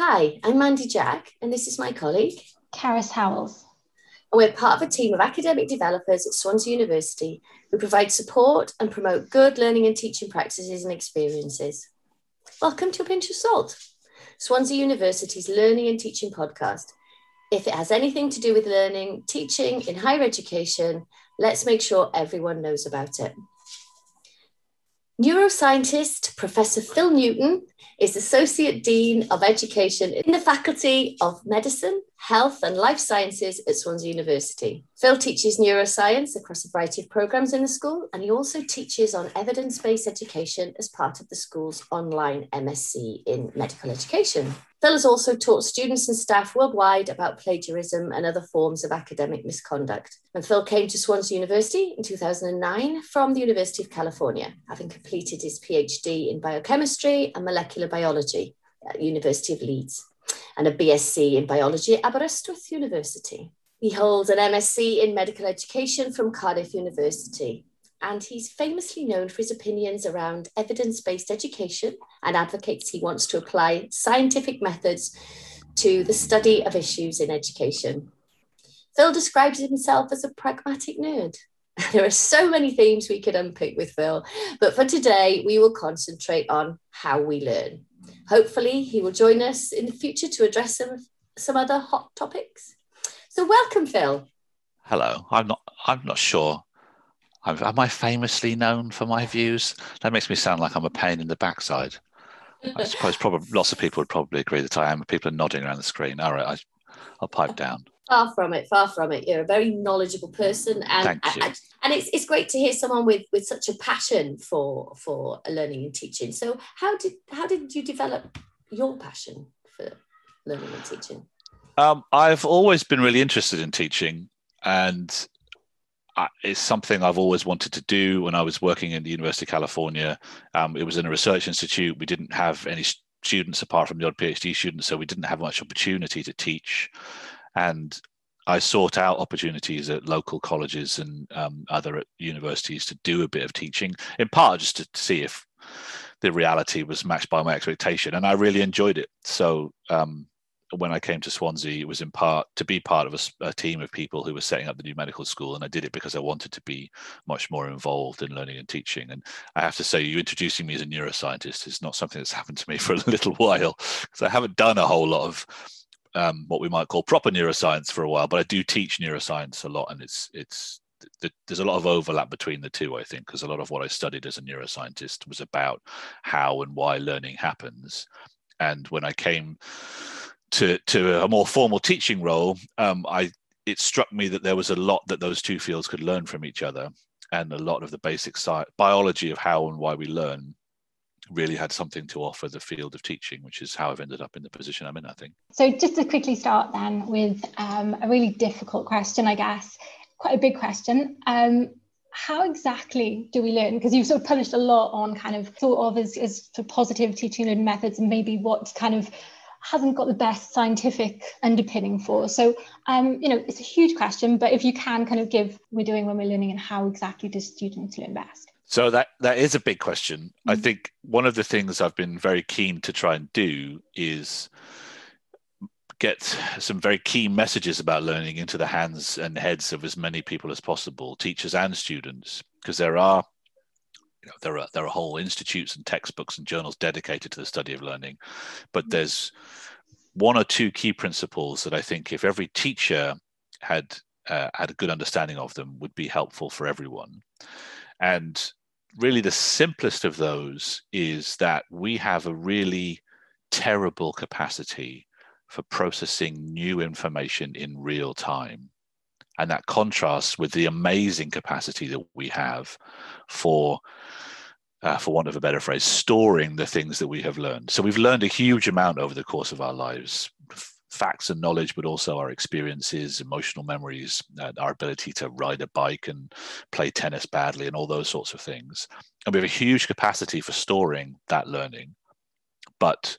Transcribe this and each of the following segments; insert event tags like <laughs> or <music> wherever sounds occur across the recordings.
Hi, I'm Mandy Jack, and this is my colleague, Karis Howells. And we're part of a team of academic developers at Swansea University who provide support and promote good learning and teaching practices and experiences. Welcome to A Pinch of Salt, Swansea University's learning and teaching podcast. If it has anything to do with learning, teaching in higher education, let's make sure everyone knows about it. Neuroscientist Professor Phil Newton is Associate Dean of Education in the Faculty of Medicine, Health and Life Sciences at Swansea University. Phil teaches neuroscience across a variety of programs in the school, and he also teaches on evidence based education as part of the school's online MSc in medical education. Phil has also taught students and staff worldwide about plagiarism and other forms of academic misconduct. And Phil came to Swansea University in 2009 from the University of California, having completed his PhD in biochemistry and molecular biology at University of Leeds and a BSc in biology at Aberystwyth University. He holds an MSc in medical education from Cardiff University and he's famously known for his opinions around evidence based education and advocates he wants to apply scientific methods to the study of issues in education. Phil describes himself as a pragmatic nerd. <laughs> There are so many themes we could unpick with Phil, but for today, we will concentrate on how we learn. Hopefully, he will join us in the future to address some, some other hot topics. So, welcome, Phil. Hello. I'm not. I'm not sure Am I famously known for my views? That makes me sound like I'm a pain in the backside. I suppose probably lots of people would probably agree that I am. People are nodding around the screen. All right, I, will pipe down. Far from it. Far from it. You're a very knowledgeable person, and Thank you. and, and it's it's great to hear someone with with such a passion for for learning and teaching. So how did how did you develop your passion for learning and teaching? Um, I've always been really interested in teaching, and it's something I've always wanted to do. When I was working in the University of California, um, it was in a research institute. We didn't have any students apart from the odd PhD students, so we didn't have much opportunity to teach. And I sought out opportunities at local colleges and um, other universities to do a bit of teaching, in part just to see if the reality was matched by my expectation. And I really enjoyed it. So um, when I came to Swansea, it was in part to be part of a, a, team of people who were setting up the new medical school, and I did it because I wanted to be much more involved in learning and teaching. And I have to say, you introducing me as a neuroscientist is not something that's happened to me <laughs> for a little while because I haven't done a whole lot of um, what we might call proper neuroscience for a while, but I do teach neuroscience a lot, and it's it's there's a lot of overlap between the two, I think, because a lot of what I studied as a neuroscientist was about how and why learning happens. And when I came to to a more formal teaching role, um, I it struck me that there was a lot that those two fields could learn from each other, and a lot of the basic sci- biology of how and why we learn really had something to offer the field of teaching, which is how I've ended up in the position I'm in. I think. So just to quickly start then with um, a really difficult question, I guess, quite a big question. Um, how exactly do we learn? Because you've sort of published a lot on kind of thought of as, as positive teaching learning methods and maybe what kind of hasn't got the best scientific underpinning for. So, um, you know, it's a huge question, but if you can kind of give we're doing when we're learning and how exactly do students learn best? So that that is a big question. Mm-hmm. I think one of the things I've been very keen to try and do is get some very key messages about learning into the hands and heads of as many people as possible, teachers and students, because there are you know, there are there are whole institutes and textbooks and journals dedicated to the study of learning, but mm. there's one or two key principles that I think if every teacher had uh, had a good understanding of them would be helpful for everyone. And really, the simplest of those is that we have a really terrible capacity for processing new information in real time. And that contrasts with the amazing capacity that we have for uh, for want of a better phrase, storing the things that we have learned. So we've learned a huge amount over the course of our lives facts and knowledge, but also our experiences, emotional memories, our ability to ride a bike and play tennis badly, and all those sorts of things. And we have a huge capacity for storing that learning. But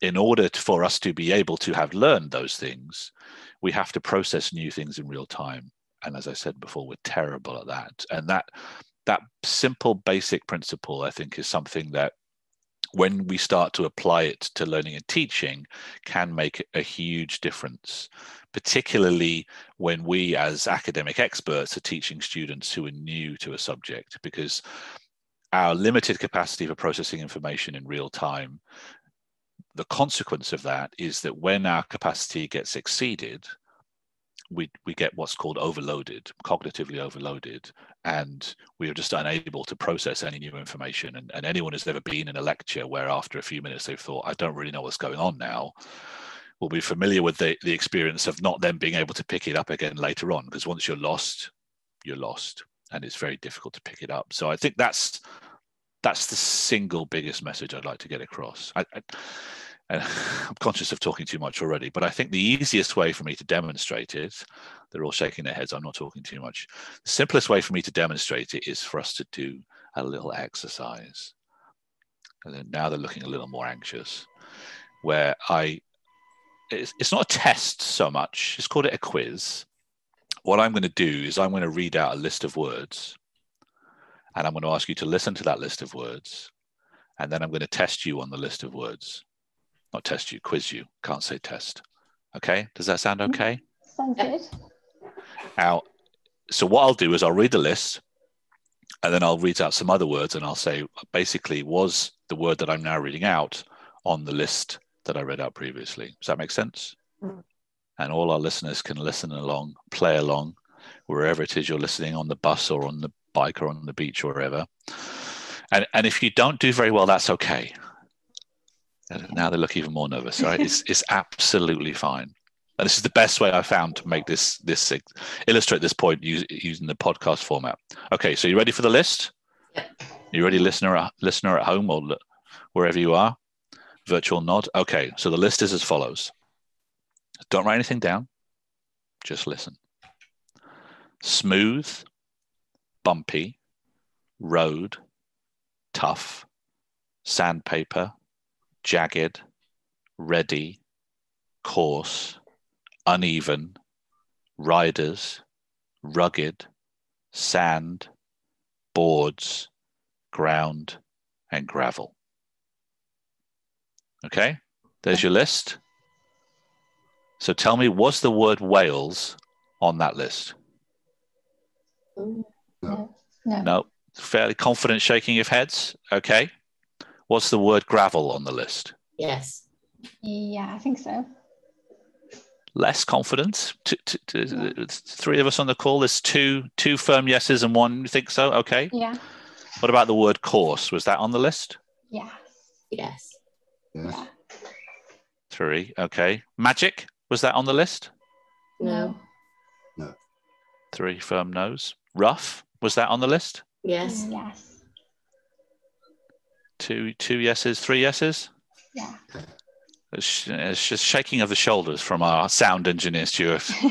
in order for us to be able to have learned those things, we have to process new things in real time. And as I said before, we're terrible at that. And that that simple basic principle, I think, is something that when we start to apply it to learning and teaching can make a huge difference particularly when we as academic experts are teaching students who are new to a subject because our limited capacity for processing information in real time the consequence of that is that when our capacity gets exceeded we, we get what's called overloaded, cognitively overloaded, and we are just unable to process any new information. And, and anyone who's ever been in a lecture where after a few minutes they've thought, I don't really know what's going on now, will be familiar with the, the experience of not then being able to pick it up again later on. Because once you're lost, you're lost. And it's very difficult to pick it up. So I think that's that's the single biggest message I'd like to get across. I, I, <laughs> I'm conscious of talking too much already, but I think the easiest way for me to demonstrate it, they're all shaking their heads, I'm not talking too much. The simplest way for me to demonstrate it is for us to do a little exercise. And then now they're looking a little more anxious, where I, it's, it's not a test so much, it's called it a quiz. What I'm going to do is I'm going to read out a list of words, and I'm going to ask you to listen to that list of words, and then I'm going to test you on the list of words not test you, quiz you. Can't say test. Okay, does that sound mm-hmm. okay? Sounds good. Now, so what I'll do is I'll read the list, and then I'll read out some other words, and I'll say basically was the word that I'm now reading out on the list that I read out previously. Does that make sense? Mm. And all our listeners can listen along, play along, wherever it is you're listening on the bus or on the bike or on the beach or wherever. And, and if you don't do very well, that's okay. And now they look even more nervous. Right? it's <laughs> it's absolutely fine. And this is the best way I found to make this this illustrate this point using the podcast format. Okay, so you ready for the list? You ready, listener listener at home or wherever you are? Virtual nod. Okay, so the list is as follows. Don't write anything down. Just listen. Smooth, bumpy, road, tough, sandpaper, jagged, ready, coarse, uneven, riders, rugged, sand, boards, ground, and gravel. Okay, there's your list. So tell me, was the word Wales on that list? No. No. no. Fairly confident shaking of heads. Okay. What's the word gravel on the list? Yes. Yeah, I think so. Less confident. Two, two, two, yeah. Three of us on the call. There's two two firm yeses and one. You think so? Okay. Yeah. What about the word coarse? Was that on the list? Yes. Yes. Yeah. Three. Okay. Magic. Was that on the list? No. No. Three firm no's. Rough. Was that on the list? Yes. Mm, yes. Two two yeses, three yeses. Yeah. It's, it's just shaking of the shoulders from our sound engineer, Stuart. <laughs>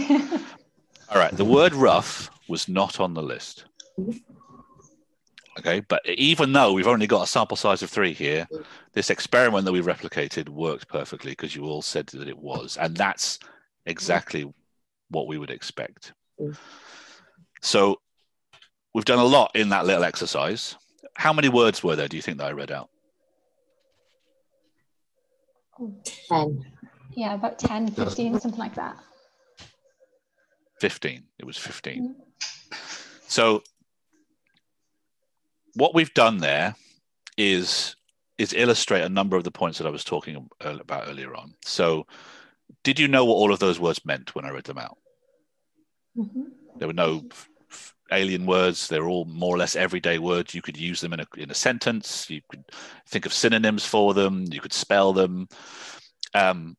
All right, the word rough was not on the list. Okay, but even though we've only got a sample size of three here, this experiment that we replicated worked perfectly because you all said that it was. And that's exactly what we would expect. Mm. So we've done a lot in that little exercise how many words were there, do you think, that I read out? 10. Yeah, about 10, 15, something like that. 15. It was 15. Mm-hmm. So, what we've done there is is illustrate a number of the points that I was talking about earlier on. So, did you know what all of those words meant when I read them out? Mm-hmm. There were no alien words. They're all more or less everyday words. You could use them in a, in a sentence. You could think of synonyms for them. You could spell them. Um,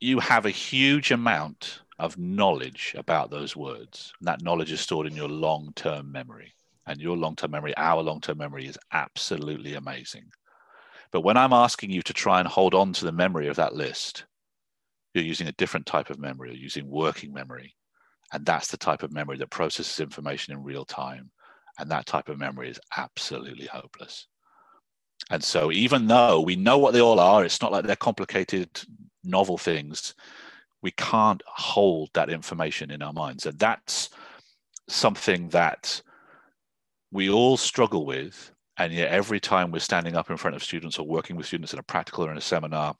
you have a huge amount of knowledge about those words. And that knowledge is stored in your long term memory. And your long term memory, our long term memory, is absolutely amazing. But when I'm asking you to try and hold on to the memory of that list, you're using a different type of memory, you're using working memory. And that's the type of memory that processes information in real time. And that type of memory is absolutely hopeless. And so, even though we know what they all are, it's not like they're complicated, novel things, we can't hold that information in our minds. And that's something that we all struggle with. And yet, every time we're standing up in front of students or working with students in a practical or in a seminar,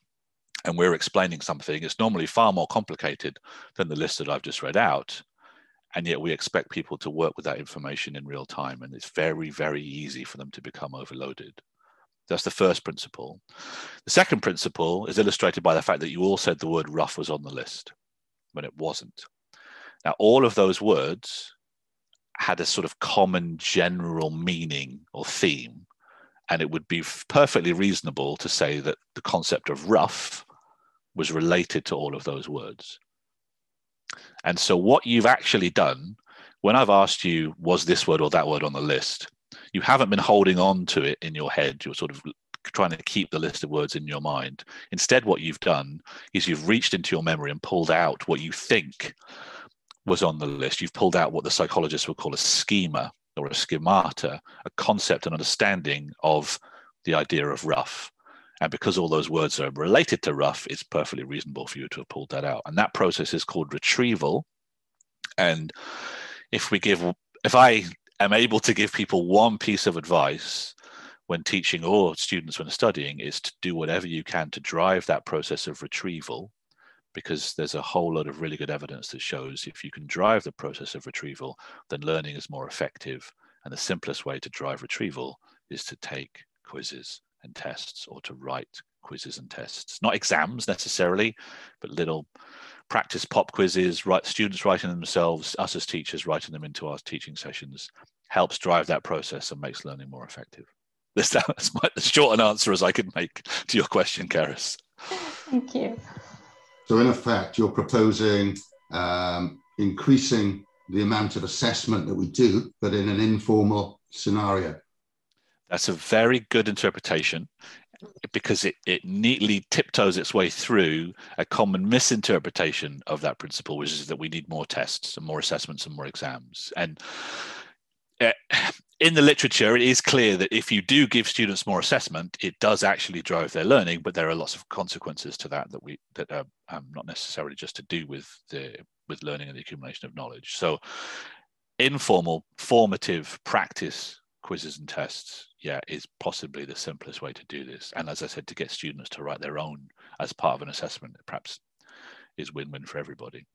and we're explaining something, it's normally far more complicated than the list that I've just read out. And yet, we expect people to work with that information in real time. And it's very, very easy for them to become overloaded. That's the first principle. The second principle is illustrated by the fact that you all said the word rough was on the list when it wasn't. Now, all of those words had a sort of common general meaning or theme. And it would be perfectly reasonable to say that the concept of rough was related to all of those words. And so, what you've actually done when I've asked you, was this word or that word on the list? You haven't been holding on to it in your head. You're sort of trying to keep the list of words in your mind. Instead, what you've done is you've reached into your memory and pulled out what you think was on the list. You've pulled out what the psychologists would call a schema or a schemata, a concept and understanding of the idea of rough. And because all those words are related to rough, it's perfectly reasonable for you to have pulled that out. And that process is called retrieval. And if we give, if I am able to give people one piece of advice when teaching or students when studying, is to do whatever you can to drive that process of retrieval because there's a whole lot of really good evidence that shows if you can drive the process of retrieval, then learning is more effective. And the simplest way to drive retrieval is to take quizzes and tests or to write quizzes and tests. Not exams necessarily, but little practice pop quizzes, write students writing themselves, us as teachers writing them into our teaching sessions helps drive that process and makes learning more effective. <laughs> That's my, as short an answer as I could make to your question, Karis. Thank you. So, in effect, you're proposing um, increasing the amount of assessment that we do, but in an informal scenario. That's a very good interpretation because it, it neatly tiptoes its way through a common misinterpretation of that principle, which is that we need more tests and more assessments and more exams. And uh, in the literature, it is clear that if you do give students more assessment, it does actually drive their learning. But there are lots of consequences to that that we that are um, not necessarily just to do with the with learning and the accumulation of knowledge. So, informal, formative practice quizzes and tests, yeah, is possibly the simplest way to do this. And as I said, to get students to write their own as part of an assessment, perhaps is win-win for everybody.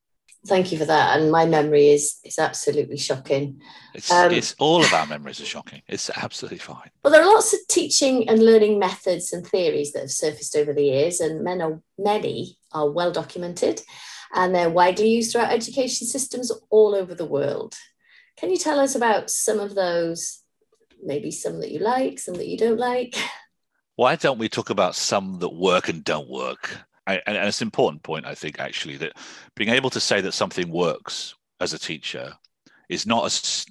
Thank you for that. And my memory is is absolutely shocking. It's, um, it's all of our memories are shocking. It's absolutely fine. Well, there are lots of teaching and learning methods and theories that have surfaced over the years, and many are, many are well documented, and they're widely used throughout education systems all over the world. Can you tell us about some of those? Maybe some that you like, some that you don't like. <laughs> Why don't we talk about some that work and don't work? and, and it's an important point, I think, actually, that being able to say that something works as a teacher is not as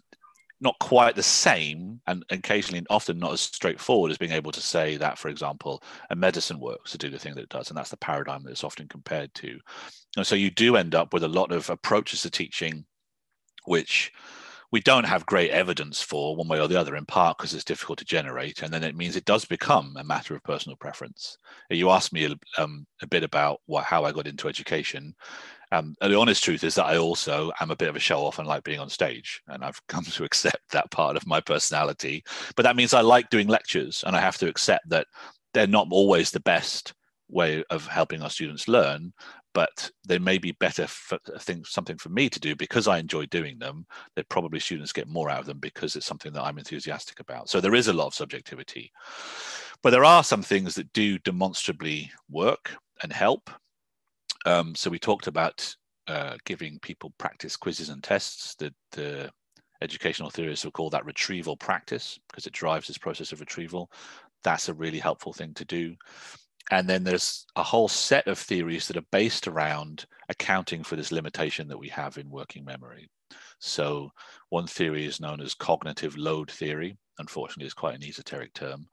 not quite the same and occasionally and often not as straightforward as being able to say that for example a medicine works to do the thing that it does and that's the paradigm that it's often compared to and so you do end up with a lot of approaches to teaching which we don't have great evidence for one way or the other, in part because it's difficult to generate. And then it means it does become a matter of personal preference. You asked me a, um, a bit about what, how I got into education. Um, and the honest truth is that I also am a bit of a show off and like being on stage. And I've <laughs> come to accept that part of my personality. But that means I like doing lectures and I have to accept that they're not always the best way of helping our students learn but they may be better for things something for me to do because I enjoy doing them. That probably students get more out of them because it's something that I'm enthusiastic about. So there is a lot of subjectivity, but there are some things that do demonstrably work and help. Um, so we talked about uh, giving people practice quizzes and tests. That the educational theorists will call that retrieval practice because it drives this process of retrieval. That's a really helpful thing to do and then there's a whole set of theories that are based around accounting for this limitation that we have in working memory. So one theory is known as cognitive load theory. Unfortunately, it's quite an esoteric term,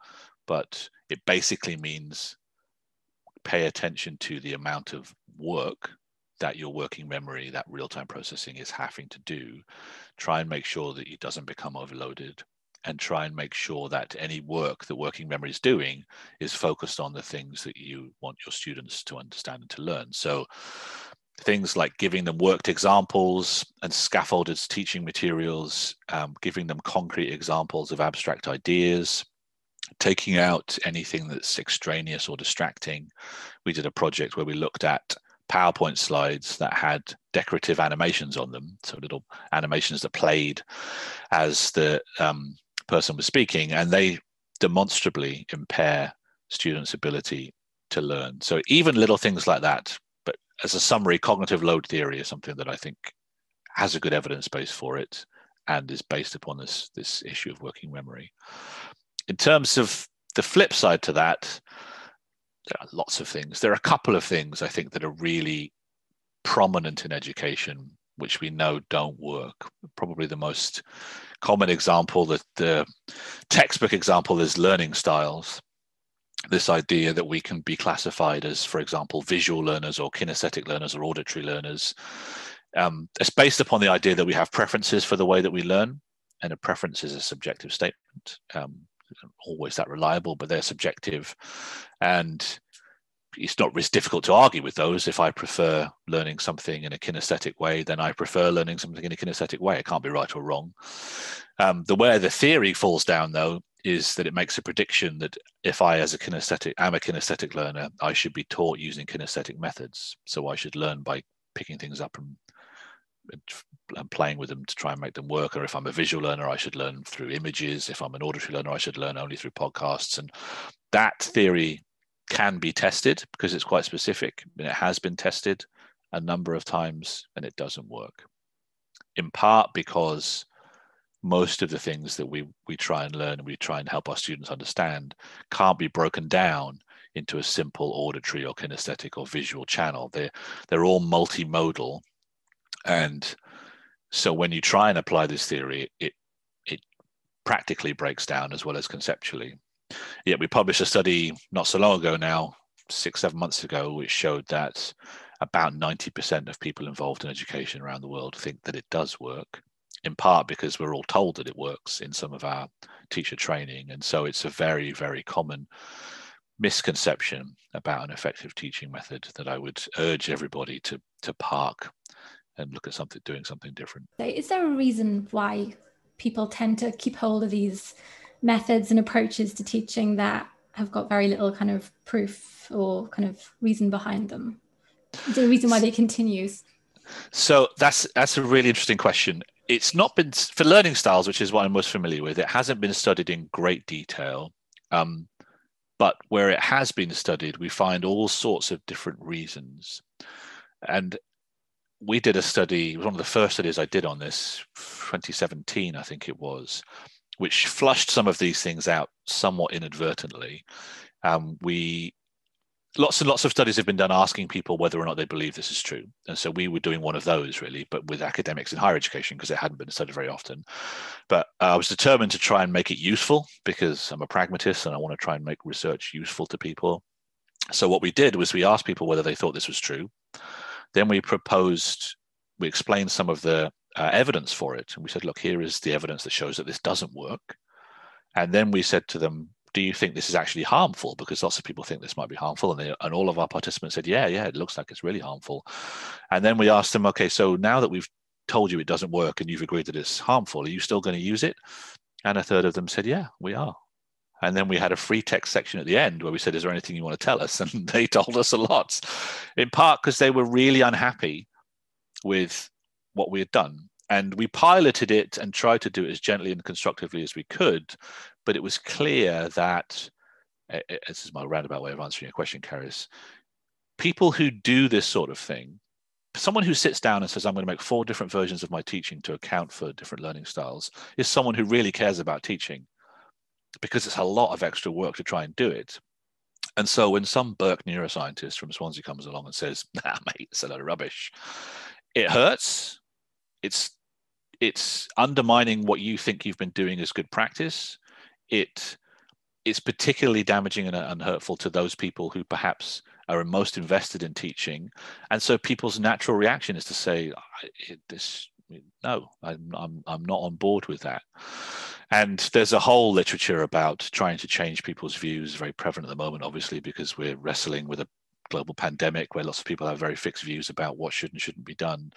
but it basically means pay attention to the amount of work that your working memory, that real-time processing is having to do. Try and make sure that it doesn't become overloaded and try and make sure that any work that working memory is doing is focused on the things that you want your students to understand and to learn. So things like giving them worked examples and scaffolded teaching materials, um, giving them concrete examples of abstract ideas, taking out anything that's extraneous or distracting. We did a project where we looked at PowerPoint slides that had decorative animations on them, so little animations that played as the um, person was speaking, and they demonstrably impair students' ability to learn. So even little things like that, but as a summary, cognitive load theory is something that I think has a good evidence base for it and is based upon this this issue of working memory. In terms of the flip side to that, there are lots of things. There are a couple of things I think that are really prominent in education, which we know don't work. Probably the most common example, that the textbook example, is learning styles. This idea that we can be classified as, for example, visual learners or kinesthetic learners or auditory learners. Um, it's based upon the idea that we have preferences for the way that we learn, and a preference is a subjective statement. Um, always that reliable, but they're subjective. And it's not it's difficult to argue with those. If I prefer learning something in a kinesthetic way, then I prefer learning something in a kinesthetic way. It can't be right or wrong. Um, the where the theory falls down, though, is that it makes a prediction that if I, as a kinesthetic, am a kinesthetic learner, I should be taught using kinesthetic methods. So I should learn by picking things up and and playing with them to try and make them work. Or if I'm a visual learner, I should learn through images. If I'm an auditory learner, I should learn only through podcasts. And that theory can be tested because it's quite specific. And it has been tested a number of times and it doesn't work. In part because most of the things that we we try and learn and we try and help our students understand can't be broken down into a simple auditory or kinesthetic or visual channel. They're they're all multimodal and so when you try and apply this theory, it it practically breaks down as well as conceptually. Yet we published a study not so long ago now, six, seven months ago, which showed that about 90% of people involved in education around the world think that it does work, in part because we're all told that it works in some of our teacher training. And so it's a very, very common misconception about an effective teaching method that I would urge everybody to, to park and look at something doing something different. Is there a reason why people tend to keep hold of these methods and approaches to teaching that have got very little kind of proof or kind of reason behind them the reason why they continues? So that's that's a really interesting question. It's not been for learning styles, which is what I'm most familiar with. It hasn't been studied in great detail, um, but where it has been studied, we find all sorts of different reasons. And we did a study, it was one of the first studies I did on this, 2017, I think it was, which flushed some of these things out somewhat inadvertently. Um, we lots and lots of studies have been done asking people whether or not they believe this is true. And so we were doing one of those really, but with academics in higher education because it hadn't been studied very often. But uh, I was determined to try and make it useful because I'm a pragmatist and I want to try and make research useful to people. So what we did was we asked people whether they thought this was true. Then we proposed, we explained some of the uh, evidence for it. And we said, look, here is the evidence that shows that this doesn't work. And then we said to them, do you think this is actually harmful? Because lots of people think this might be harmful. And, they, and all of our participants said, yeah, yeah, it looks like it's really harmful. And then we asked them, okay, so now that we've told you it doesn't work and you've agreed that it's harmful, are you still going to use it? And a third of them said, yeah, we are. And then we had a free text section at the end where we said, Is there anything you want to tell us? <laughs> And they told us a lot, in part because they were really unhappy with what we had done. And we piloted it and tried to do it as gently and constructively as we could. But it was clear that, this is my roundabout way of answering your question, Karis, people who do this sort of thing, someone who sits down and says, I'm going to make four different versions of my teaching to account for different learning styles, is someone who really cares about teaching because it's a lot of extra work to try and do it. And so when some berk neuroscientist from Swansea comes along and says, nah, mate, it's a lot of rubbish, it hurts. It's it's undermining what you think you've been doing as good practice. It it's particularly damaging and, and hurtful to those people who perhaps are most invested in teaching. And so people's natural reaction is to say, this no, I'm, I'm, I'm not on board with that. And there's a whole literature about trying to change people's views, very prevalent at the moment, obviously, because we're wrestling with a global pandemic where lots of people have very fixed views about what should and shouldn't be done.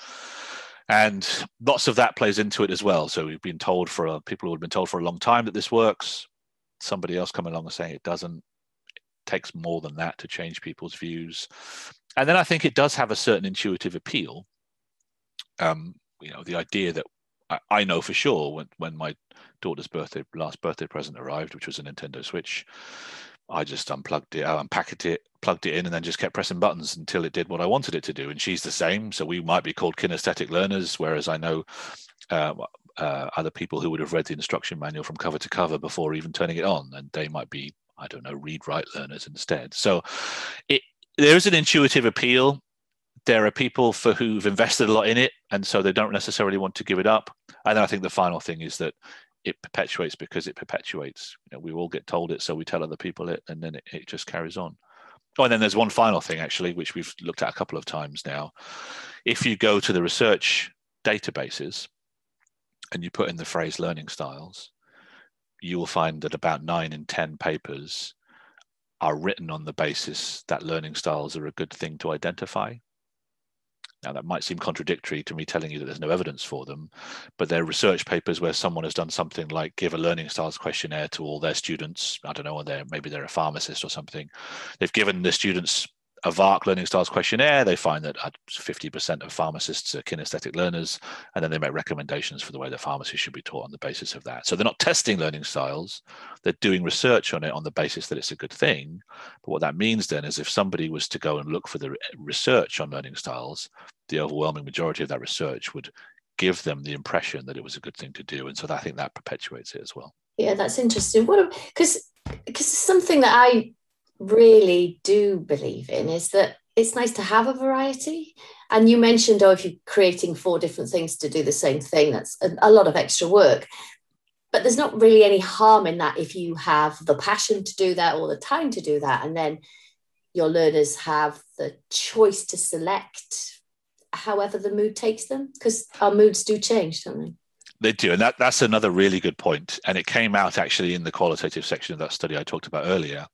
And lots of that plays into it as well. So we've been told for uh, people who have been told for a long time that this works. somebody else coming along and saying it doesn't. It takes more than that to change people's views. And then I think it does have a certain intuitive appeal. Um, you know, the idea that I, I know for sure when, when my daughter's birthday last birthday present arrived, which was a Nintendo Switch, I just unplugged it, unpacked it, plugged it in, and then just kept pressing buttons until it did what I wanted it to do. And she's the same, so we might be called kinesthetic learners, whereas I know uh, uh, other people who would have read the instruction manual from cover to cover before even turning it on, and they might be, I don't know, read write learners instead. So it there is an intuitive appeal. There are people for who've invested a lot in it, and so they don't necessarily want to give it up. And I think the final thing is that it perpetuates because it perpetuates. You know, we all get told it, so we tell other people it, and then it, it just carries on. Oh, and then there's one final thing actually, which we've looked at a couple of times now. If you go to the research databases, and you put in the phrase learning styles, you will find that about nine in 10 papers are written on the basis that learning styles are a good thing to identify. Now, that might seem contradictory to me telling you that there's no evidence for them, but they're research papers where someone has done something like give a learning styles questionnaire to all their students. I don't know, maybe they're a pharmacist or something. They've given the students a VARK learning styles questionnaire, they find that uh, 50% of pharmacists are kinesthetic learners, and then they make recommendations for the way that pharmacy should be taught on the basis of that. So they're not testing learning styles, they're doing research on it on the basis that it's a good thing. But what that means then is if somebody was to go and look for the research on learning styles, the overwhelming majority of that research would give them the impression that it was a good thing to do. And so I think that perpetuates it as well. Yeah, that's interesting. What because because something that I really do believe in is that it's nice to have a variety. And you mentioned, oh, if you're creating four different things to do the same thing, that's a, a lot of extra work. But there's not really any harm in that if you have the passion to do that or the time to do that. And then your learners have the choice to select however the mood takes them, because our moods do change, don't they? They do, and that, that's another really good point. And it came out actually in the qualitative section of that study I talked about earlier,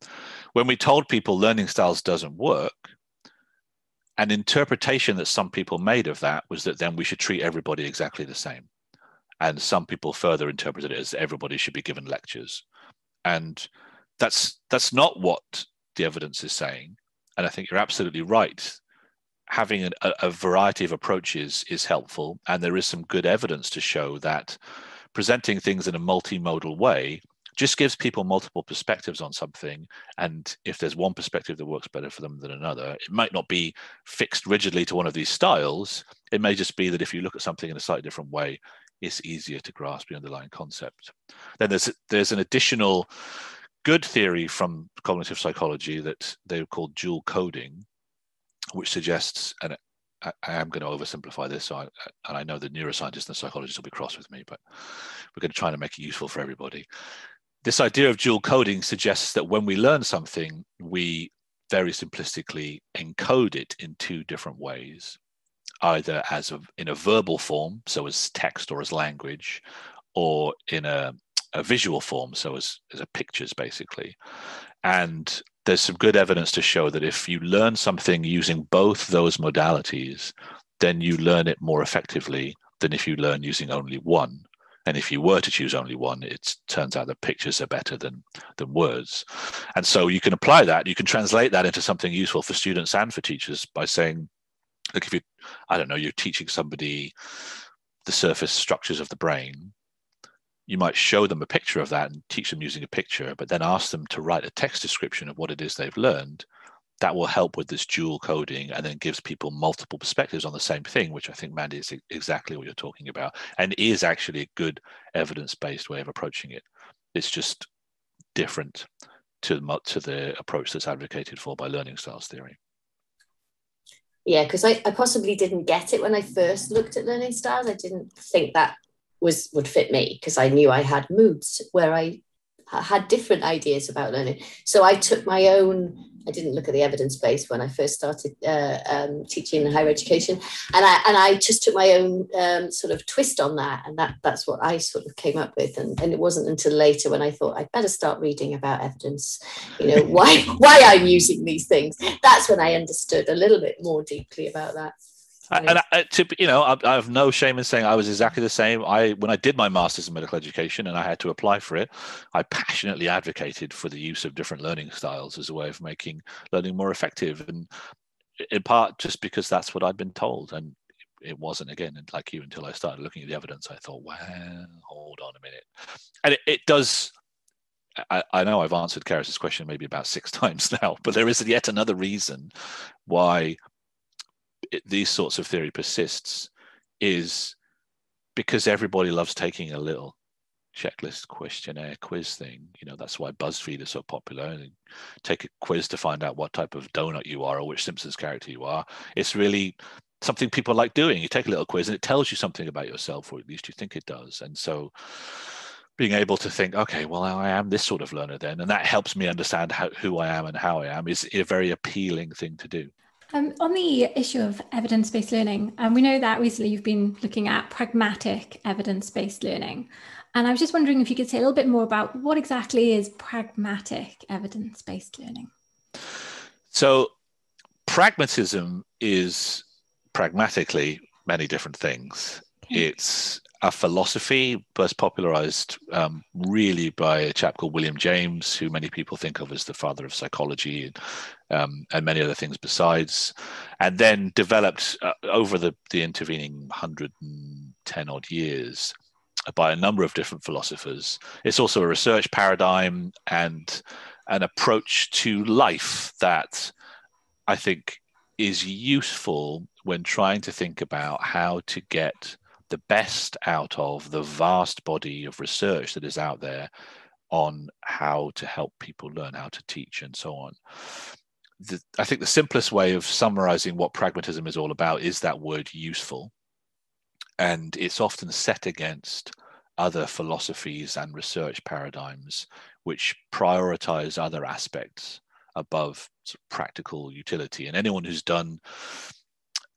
when we told people learning styles doesn't work, an interpretation that some people made of that was that then we should treat everybody exactly the same. And some people further interpreted it as everybody should be given lectures. And that's that's not what the evidence is saying. And I think you're absolutely right. Having a, a variety of approaches is helpful. And there is some good evidence to show that presenting things in a multimodal way just gives people multiple perspectives on something. And if there's one perspective that works better for them than another, it might not be fixed rigidly to one of these styles. It may just be that if you look at something in a slightly different way, it's easier to grasp the underlying concept. Then there's there's an additional good theory from cognitive psychology that they call dual coding, which suggests, and I, am going to oversimplify this, so I, and I know the neuroscientists and the psychologists will be cross with me, but we're going to try to make it useful for everybody this idea of dual coding suggests that when we learn something, we very simplistically encode it in two different ways, either as a, in a verbal form, so as text or as language, or in a, a visual form, so as, as a pictures basically. And there's some good evidence to show that if you learn something using both those modalities, then you learn it more effectively than if you learn using only one. And if you were to choose only one, it turns out that pictures are better than, than words. And so you can apply that, you can translate that into something useful for students and for teachers by saying, look, if you, I don't know, you're teaching somebody the surface structures of the brain, you might show them a picture of that and teach them using a picture, but then ask them to write a text description of what it is they've learned that will help with this dual coding and then gives people multiple perspectives on the same thing, which I think, Mandy, is exactly what you're talking about and is actually a good evidence based way of approaching it. It's just different to, to the approach that's advocated for by learning styles theory. Yeah, because I, I possibly didn't get it when I first looked at learning styles. I didn't think that was would fit me because I knew I had moods where I had different ideas about learning. So I took my own I didn't look at the evidence base when I first started uh, um, teaching in higher education, and I and I just took my own um, sort of twist on that, and that that's what I sort of came up with. And, and it wasn't until later when I thought I'd better start reading about evidence, you know, <laughs> why why I'm using these things. That's when I understood a little bit more deeply about that. And I, to you know, I, I, have no shame in saying I was exactly the same. I when I did my masters in medical education and I had to apply for it, I passionately advocated for the use of different learning styles as a way of making learning more effective, and in part just because that's what I'd been told, and it wasn't again like you until I started looking at the evidence. I thought, well, hold on a minute, and it, it does. I, I, know I've answered Karis's question maybe about six <laughs> times now, but there is yet another reason why it, these sorts of theory persists is because everybody loves taking a little checklist questionnaire quiz thing. You know that's why buzzfeed is so popular and take a quiz to find out what type of donut you are or which simpsons character you are. It's really something people like doing. You take a little quiz and it tells you something about yourself or at least you think it does. And so being able to think okay well i am this sort of learner then and that helps me understand how, who i am and how i am is a very appealing thing to do um, on the issue of evidence based learning, um, we know that recently you've been looking at pragmatic evidence based learning. And I was just wondering if you could say a little bit more about what exactly is pragmatic evidence based learning. So, pragmatism is pragmatically many different things. Okay. It's a philosophy was popularized um, really by a chap called William James, who many people think of as the father of psychology and, um, and many other things besides, and then developed uh, over the, the intervening 110 odd years by a number of different philosophers. It's also a research paradigm and an approach to life that I think is useful when trying to think about how to get the best out of the vast body of research that is out there on how to help people learn how to teach and so on. The, I think the simplest way of summarizing what pragmatism is all about is that word useful. And it's often set against other philosophies and research paradigms which prioritize other aspects above practical utility. And anyone who's done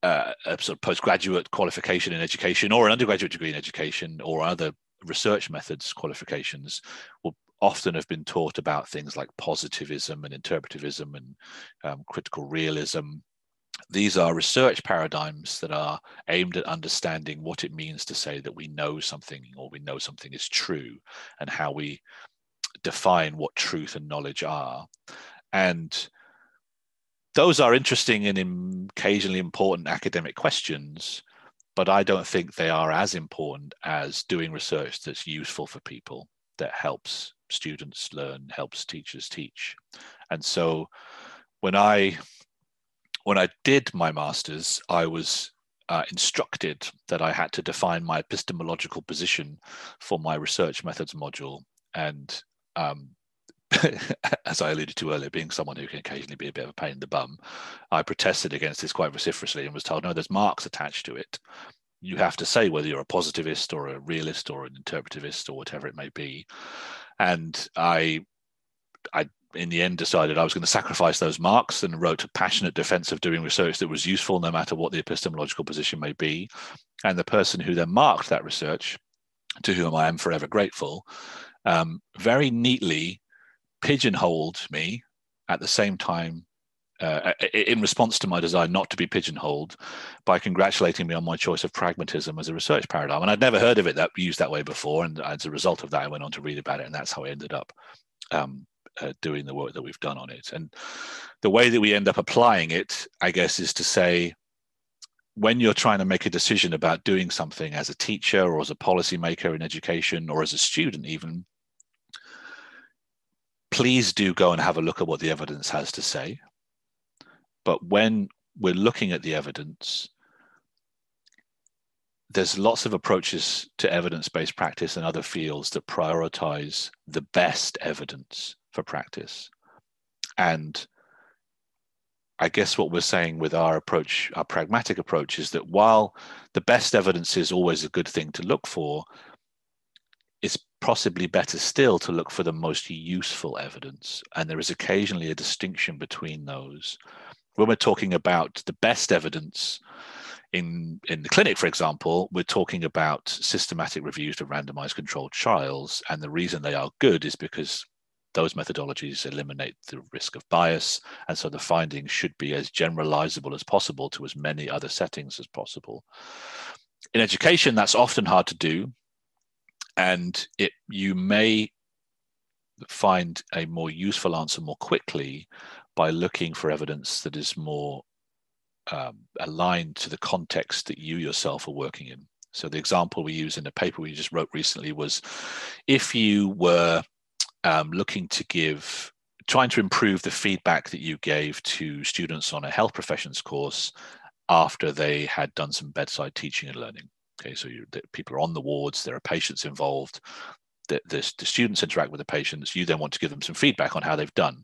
uh, a sort of postgraduate qualification in education or an undergraduate degree in education or other research methods qualifications will often have been taught about things like positivism and interpretivism and um, critical realism. These are research paradigms that are aimed at understanding what it means to say that we know something or we know something is true and how we define what truth and knowledge are. And those are interesting and occasionally important academic questions, but I don't think they are as important as doing research that's useful for people, that helps students learn, helps teachers teach. And so when I when I did my masters, I was uh, instructed that I had to define my epistemological position for my research methods module. And um, <laughs> as I alluded to earlier, being someone who can occasionally be a bit of a pain in the bum, I protested against this quite vociferously and was told, no, there's marks attached to it. You have to say whether you're a positivist or a realist or an interpretivist or whatever it may be. And I, I in the end decided I was going to sacrifice those marks and wrote a passionate defense of doing research that was useful no matter what the epistemological position may be. And the person who then marked that research, to whom I am forever grateful, um, very neatly pigeonholed me at the same time uh, in response to my desire not to be pigeonholed by congratulating me on my choice of pragmatism as a research paradigm. And I'd never heard of it that used that way before. And as a result of that, I went on to read about it, and that's how I ended up um, uh, doing the work that we've done on it. And the way that we end up applying it, I guess, is to say, when you're trying to make a decision about doing something as a teacher or as a policymaker in education or as a student, even, please do go and have a look at what the evidence has to say. But when we're looking at the evidence, there's lots of approaches to evidence based practice and other fields that prioritize the best evidence for practice. And I guess what we're saying with our approach, our pragmatic approach, is that while the best evidence is always a good thing to look for, it's possibly better still to look for the most useful evidence. And there is occasionally a distinction between those. When we're talking about the best evidence in, in the clinic, for example, we're talking about systematic reviews of randomized controlled trials. And the reason they are good is because those methodologies eliminate the risk of bias. And so the findings should be as generalizable as possible to as many other settings as possible. In education, that's often hard to do. And it you may find a more useful answer more quickly by looking for evidence that is more um, aligned to the context that you yourself are working in. So the example we use in the paper we just wrote recently was if you were um, looking to give, trying to improve the feedback that you gave to students on a health professions course after they had done some bedside teaching and learning. Okay, so you, the, people are on the wards, there are patients involved, the, the, the students interact with the patients, you then want to give them some feedback on how they've done.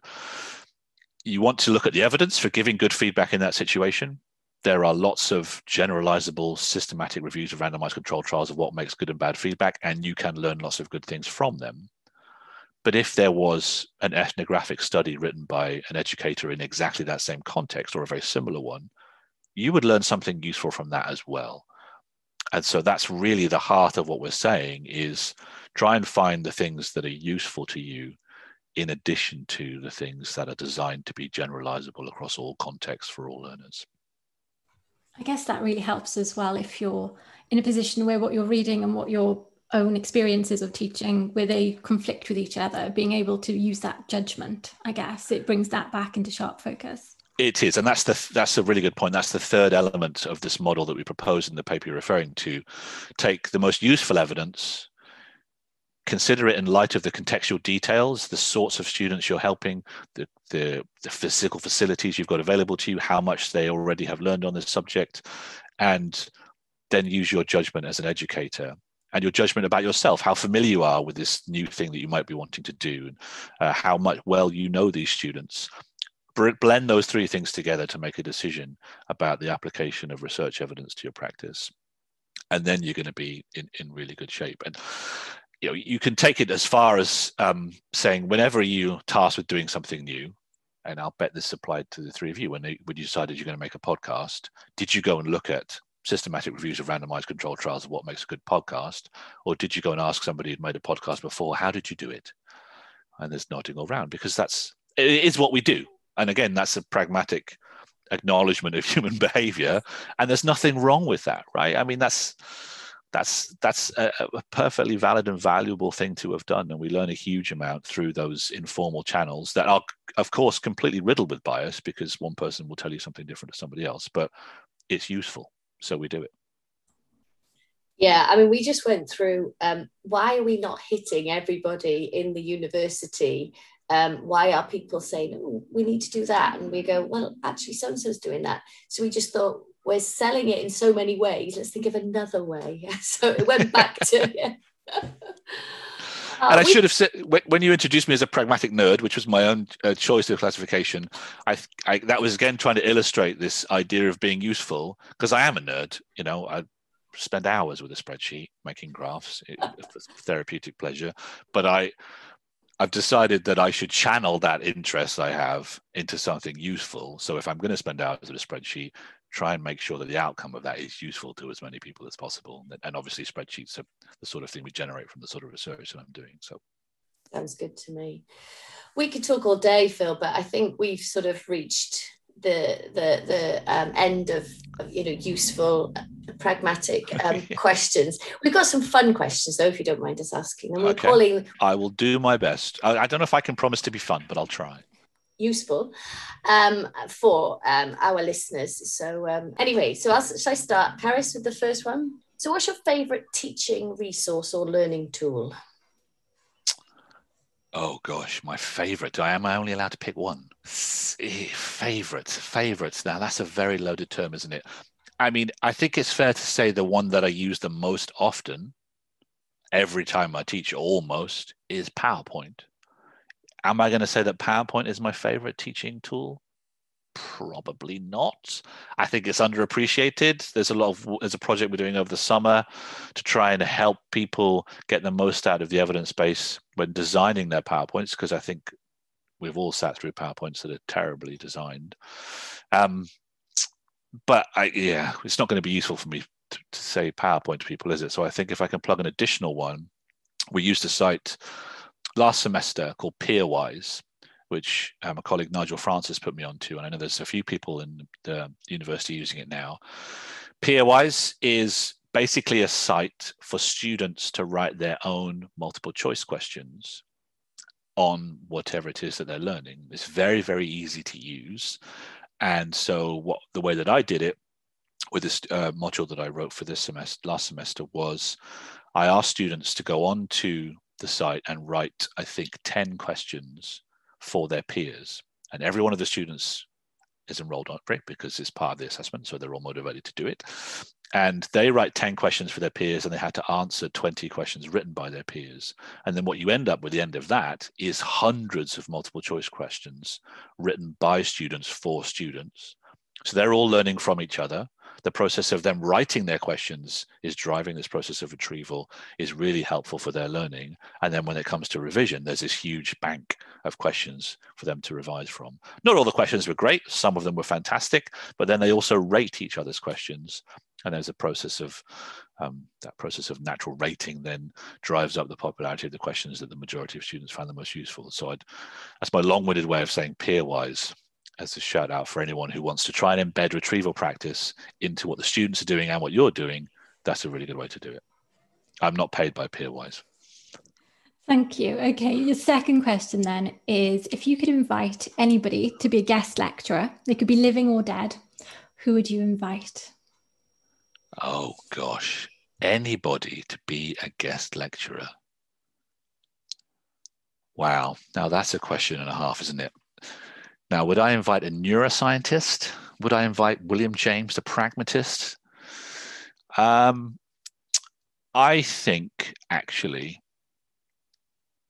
You want to look at the evidence for giving good feedback in that situation, there are lots of generalizable systematic reviews of randomized controlled trials of what makes good and bad feedback, and you can learn lots of good things from them. But if there was an ethnographic study written by an educator in exactly that same context or a very similar one, you would learn something useful from that as well. And so that's really the heart of what we're saying is try and find the things that are useful to you in addition to the things that are designed to be generalizable across all contexts for all learners. I guess that really helps as well if you're in a position where what you're reading and what your own experiences of teaching where they conflict with each other being able to use that judgment i guess it brings that back into sharp focus it is and that's the that's a really good point that's the third element of this model that we propose in the paper you're referring to take the most useful evidence consider it in light of the contextual details, the sorts of students you're helping, the, the, the, physical facilities you've got available to you, how much they already have learned on this subject, and then use your judgment as an educator and your judgment about yourself, how familiar you are with this new thing that you might be wanting to do, and uh, how much well you know these students. Blend those three things together to make a decision about the application of research evidence to your practice. And then you're going to be in, in really good shape. And you know you can take it as far as um, saying whenever you tasked with doing something new and i'll bet this applied to the three of you when, they, when you decided you're going to make a podcast did you go and look at systematic reviews of randomized controlled trials of what makes a good podcast? Or did you go and ask somebody who'd made a podcast before how did you do it? And there's nodding all around because that's it is what we do and again that's a pragmatic acknowledgement of <laughs> human behavior. And there's nothing wrong with that right? I mean that's that's that's a, a, perfectly valid and valuable thing to have done. And we learn a huge amount through those informal channels that are of course completely riddled with bias because one person will tell you something different to somebody else but it's useful. So we do it yeah i mean we just went through um, why are we not hitting everybody in the university um, why are people saying oh, we need to do that and we go well actually so and so's doing that so we just thought we're selling it in so many ways. Let's think of another way. <laughs> so it went back to. <laughs> Yeah. Uh, and I should have said when you introduced me as a pragmatic nerd, which was my own uh, choice of classification. I, I, that was again trying to illustrate this idea of being useful because I am a nerd. You know, I spend hours with a spreadsheet making graphs ah. for therapeutic pleasure. But I, I've decided that I should channel that interest I have into something useful. So if I'm going to spend hours with a spreadsheet, try and make sure that the outcome of that is useful to as many people as possible. And obviously, spreadsheets are the sort of thing we generate from the sort of research that I'm doing. So sounds good to me. We could talk all day, Phil, but I think we've sort of reached the the the um, end of, of, you know useful pragmatic <laughs> um, questions we've got some fun questions though if you don't mind us asking and we're okay. calling i will do my best I, I, don't know if i can promise to be fun but i'll try useful um, for um, our listeners. So um, anyway, so I'll, shall I start, Paris, with the first one? So what's your favourite teaching resource or learning tool? Oh gosh, my favourite. Am I only allowed to pick one? Eh, favourite, favourite. Now that's a very loaded term, isn't it? I mean, I think it's fair to say the one that I use the most often, every time I teach almost, is PowerPoint. Am I going to say that PowerPoint is my favorite teaching tool? Probably not. I think it's underappreciated. There's a lot of there's a project we're doing over the summer to try and help people get the most out of the evidence base when designing their PowerPoints, because I think we've all sat through PowerPoints that are terribly designed. Um, but I, yeah, it's not going to be useful for me to, to say PowerPoint to people, is it? So I think if I can plug an additional one, we used a site last semester called PeerWise, which um, a colleague Nigel Francis put me onto, and I know there's a few people in the university using it now. PeerWise is basically a site for students to write their own multiple choice questions on whatever it is that they're learning. It's very, very easy to use. And so what the way that I did it with this uh, module that I wrote for this semester, last semester, was I asked students to go on to the site and write, I think, 10 questions for their peers. And every one of the students is enrolled on it because it's part of the assessment, so they're all motivated to do it. And they write 10 questions for their peers and they had to answer 20 questions written by their peers. And then what you end up with the end of that is hundreds of multiple choice questions written by students for students. So they're all learning from each other the process of them writing their questions is driving this process of retrieval is really helpful for their learning. And then when it comes to revision there's this huge bank of questions for them to revise from. Not all the questions were great. Some of them were fantastic but then they also rate each other's questions. And there's a process of um, that process of natural rating then drives up the popularity of the questions that the majority of students find the most useful. So I'd, that's my long-winded way of saying PeerWise as a shout out for anyone who wants to try and embed retrieval practice into what the students are doing and what you're doing, that's a really good way to do it. I'm not paid by PeerWise. Thank you. Okay, your second question then is if you could invite anybody to be a guest lecturer, they could be living or dead, who would you invite? Oh gosh, anybody to be a guest lecturer. Wow, now that's a question and a half, isn't it? Now, would I invite a neuroscientist? Would I invite William James, the pragmatist? Um, I think actually,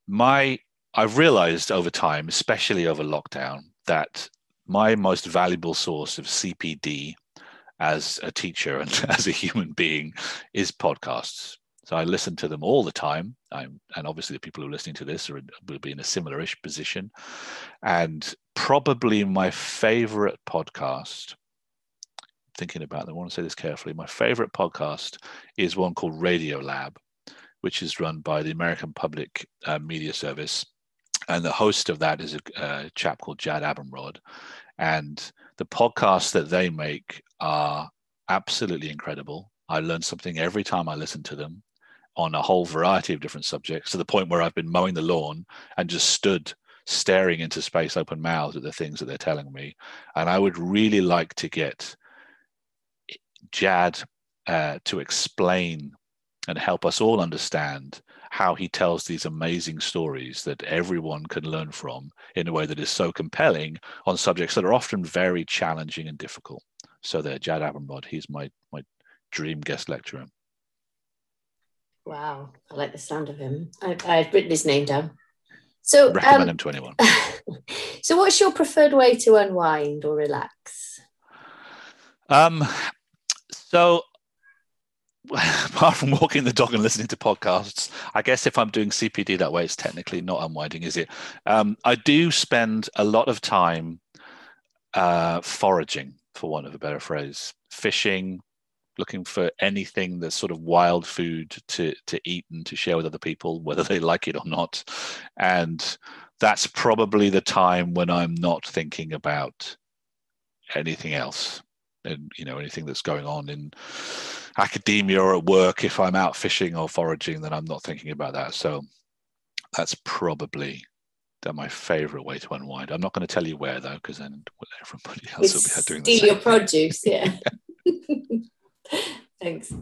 my I've realized over time, especially over lockdown, that my most valuable source of CPD as a teacher and <laughs> as a human being is podcasts. So I listen to them all the time. I'm, and obviously, the people who are listening to this are, will be in a similar-ish position. And probably my favorite podcast, thinking about them, I want to say this carefully. My favorite podcast is one called Radiolab, which is run by the American Public uh, Media Service. And the host of that is a, a chap called Jad Abumrad. And the podcasts that they make are absolutely incredible. I learn something every time I listen to them on a whole variety of different subjects to the point where I've been mowing the lawn and just stood staring into space open mouthed at the things that they're telling me. And I would really like to get Jad uh, to explain and help us all understand how he tells these amazing stories that everyone can learn from in a way that is so compelling on subjects that are often very challenging and difficult. So there, Jad Abumrad, he's my my dream guest lecturer. Wow, I like the sound of him. I, I've written his name down. So recommend um, him to anyone. <laughs> so, what's your preferred way to unwind or relax? Um, so <laughs> apart from walking the dog and listening to podcasts, I guess if I'm doing CPD that way, it's technically not unwinding, is it? Um, I do spend a lot of time uh, foraging, for want of a better phrase, fishing, looking for anything that's sort of wild food to to eat and to share with other people, whether they like it or not. And that's probably the time when I'm not thinking about anything else and you know anything that's going on in academia or at work if i'm out fishing or foraging then i'm not thinking about that. So that's probably my favorite way to unwind. I'm not going to tell you where though because then everybody else it's will be doing steal your produce yeah <laughs> <laughs> Thanks.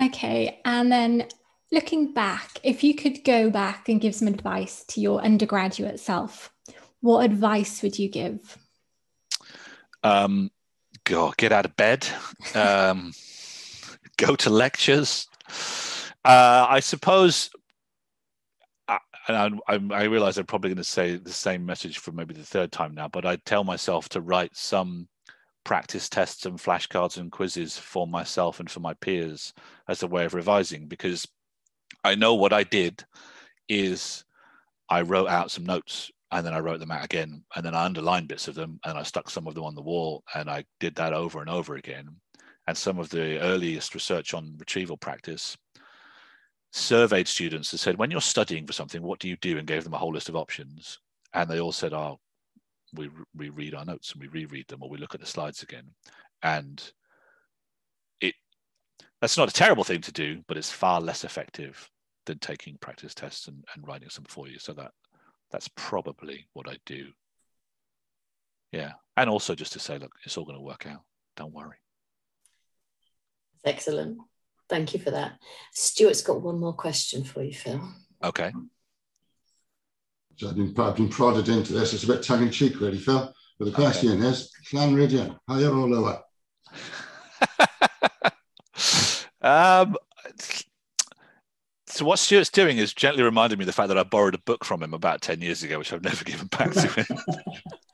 Okay, and then looking back, if you could go back and give some advice to your undergraduate self, what advice would you give? Um, go get out of bed, um, <laughs> go to lectures. Uh, I suppose, uh, and I, I, I realize I'm probably going to say the same message for maybe the third time now, but I tell myself to write some practice tests and flashcards and quizzes for myself and for my peers as a way of revising because I know what I did is I wrote out some notes and then I wrote them out again and then I underlined bits of them and I stuck some of them on the wall and I did that over and over again. And some of the earliest research on retrieval practice surveyed students and said, when you're studying for something, what do you do? And gave them a whole list of options. And they all said, oh, we, we read our notes and we reread them or we look at the slides again. And it that's not a terrible thing to do, but it's far less effective than taking practice tests and, and writing some for you. So that that's probably what I do. Yeah. And also just to say, look, it's all going to work out. Don't worry. Excellent. Thank you for that. Stuart's got one more question for you, Phil. Okay. So I've been, I've been prodded into this. It's a bit tongue in cheek, really, Phil. But the question okay. is Llanrhidian, higher or lower? um, so what Stuart's doing is gently reminding me of the fact that I borrowed a book from him about 10 years ago, which I've never <laughs> given back to him. <laughs>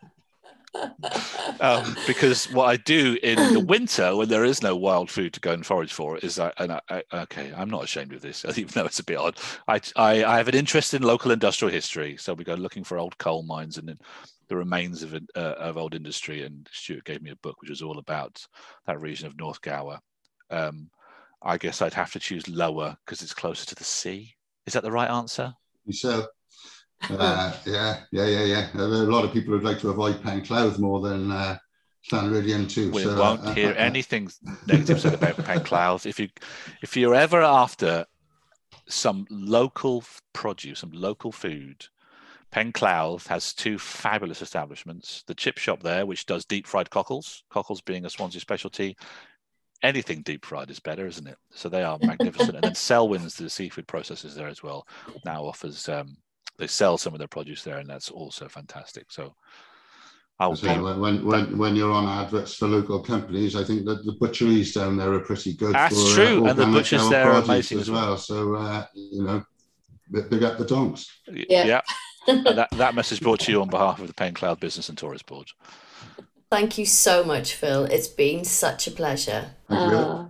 um, because what I do in the <laughs> winter when there is no wild food to go and forage for is I, and I, I, okay, I'm not ashamed of this, <laughs> even though it's a bit odd. I, I, I have an interest in local industrial history, so we go looking for old coal mines and the remains of uh, of old industry. And Stuart gave me a book which was all about that region of North Gower. Um, I guess I'd have to choose lower because it's closer to the sea. Is that the right answer? You So uh, yeah, yeah, yeah, yeah. A lot of people would like to avoid Penclawdd more than uh, Llanrhidian too. We so, won't uh, hear uh, <laughs> anything negative said about Penclawdd. If you if you're ever after some local produce, some local food, Penclawdd has two fabulous establishments. The chip shop there, which does deep fried cockles, cockles being a Swansea specialty. Anything deep fried is better, isn't it? So they are magnificent. and then <laughs> Selwyn's, the seafood processors there as well, now offers um, they sell some of their produce there, and that's also fantastic. So, I'll so when, when when you're on adverts for local companies, I think that the butcheries down there are pretty good. That's for, uh, true, uh, and the butchers there are amazing as well. So uh, you know, big up the donks. Yeah, yeah. <laughs> that that message brought to you on behalf of the Penclawdd Business and Tourist Board. Thank you so much, Phil. It's been such a pleasure. Uh,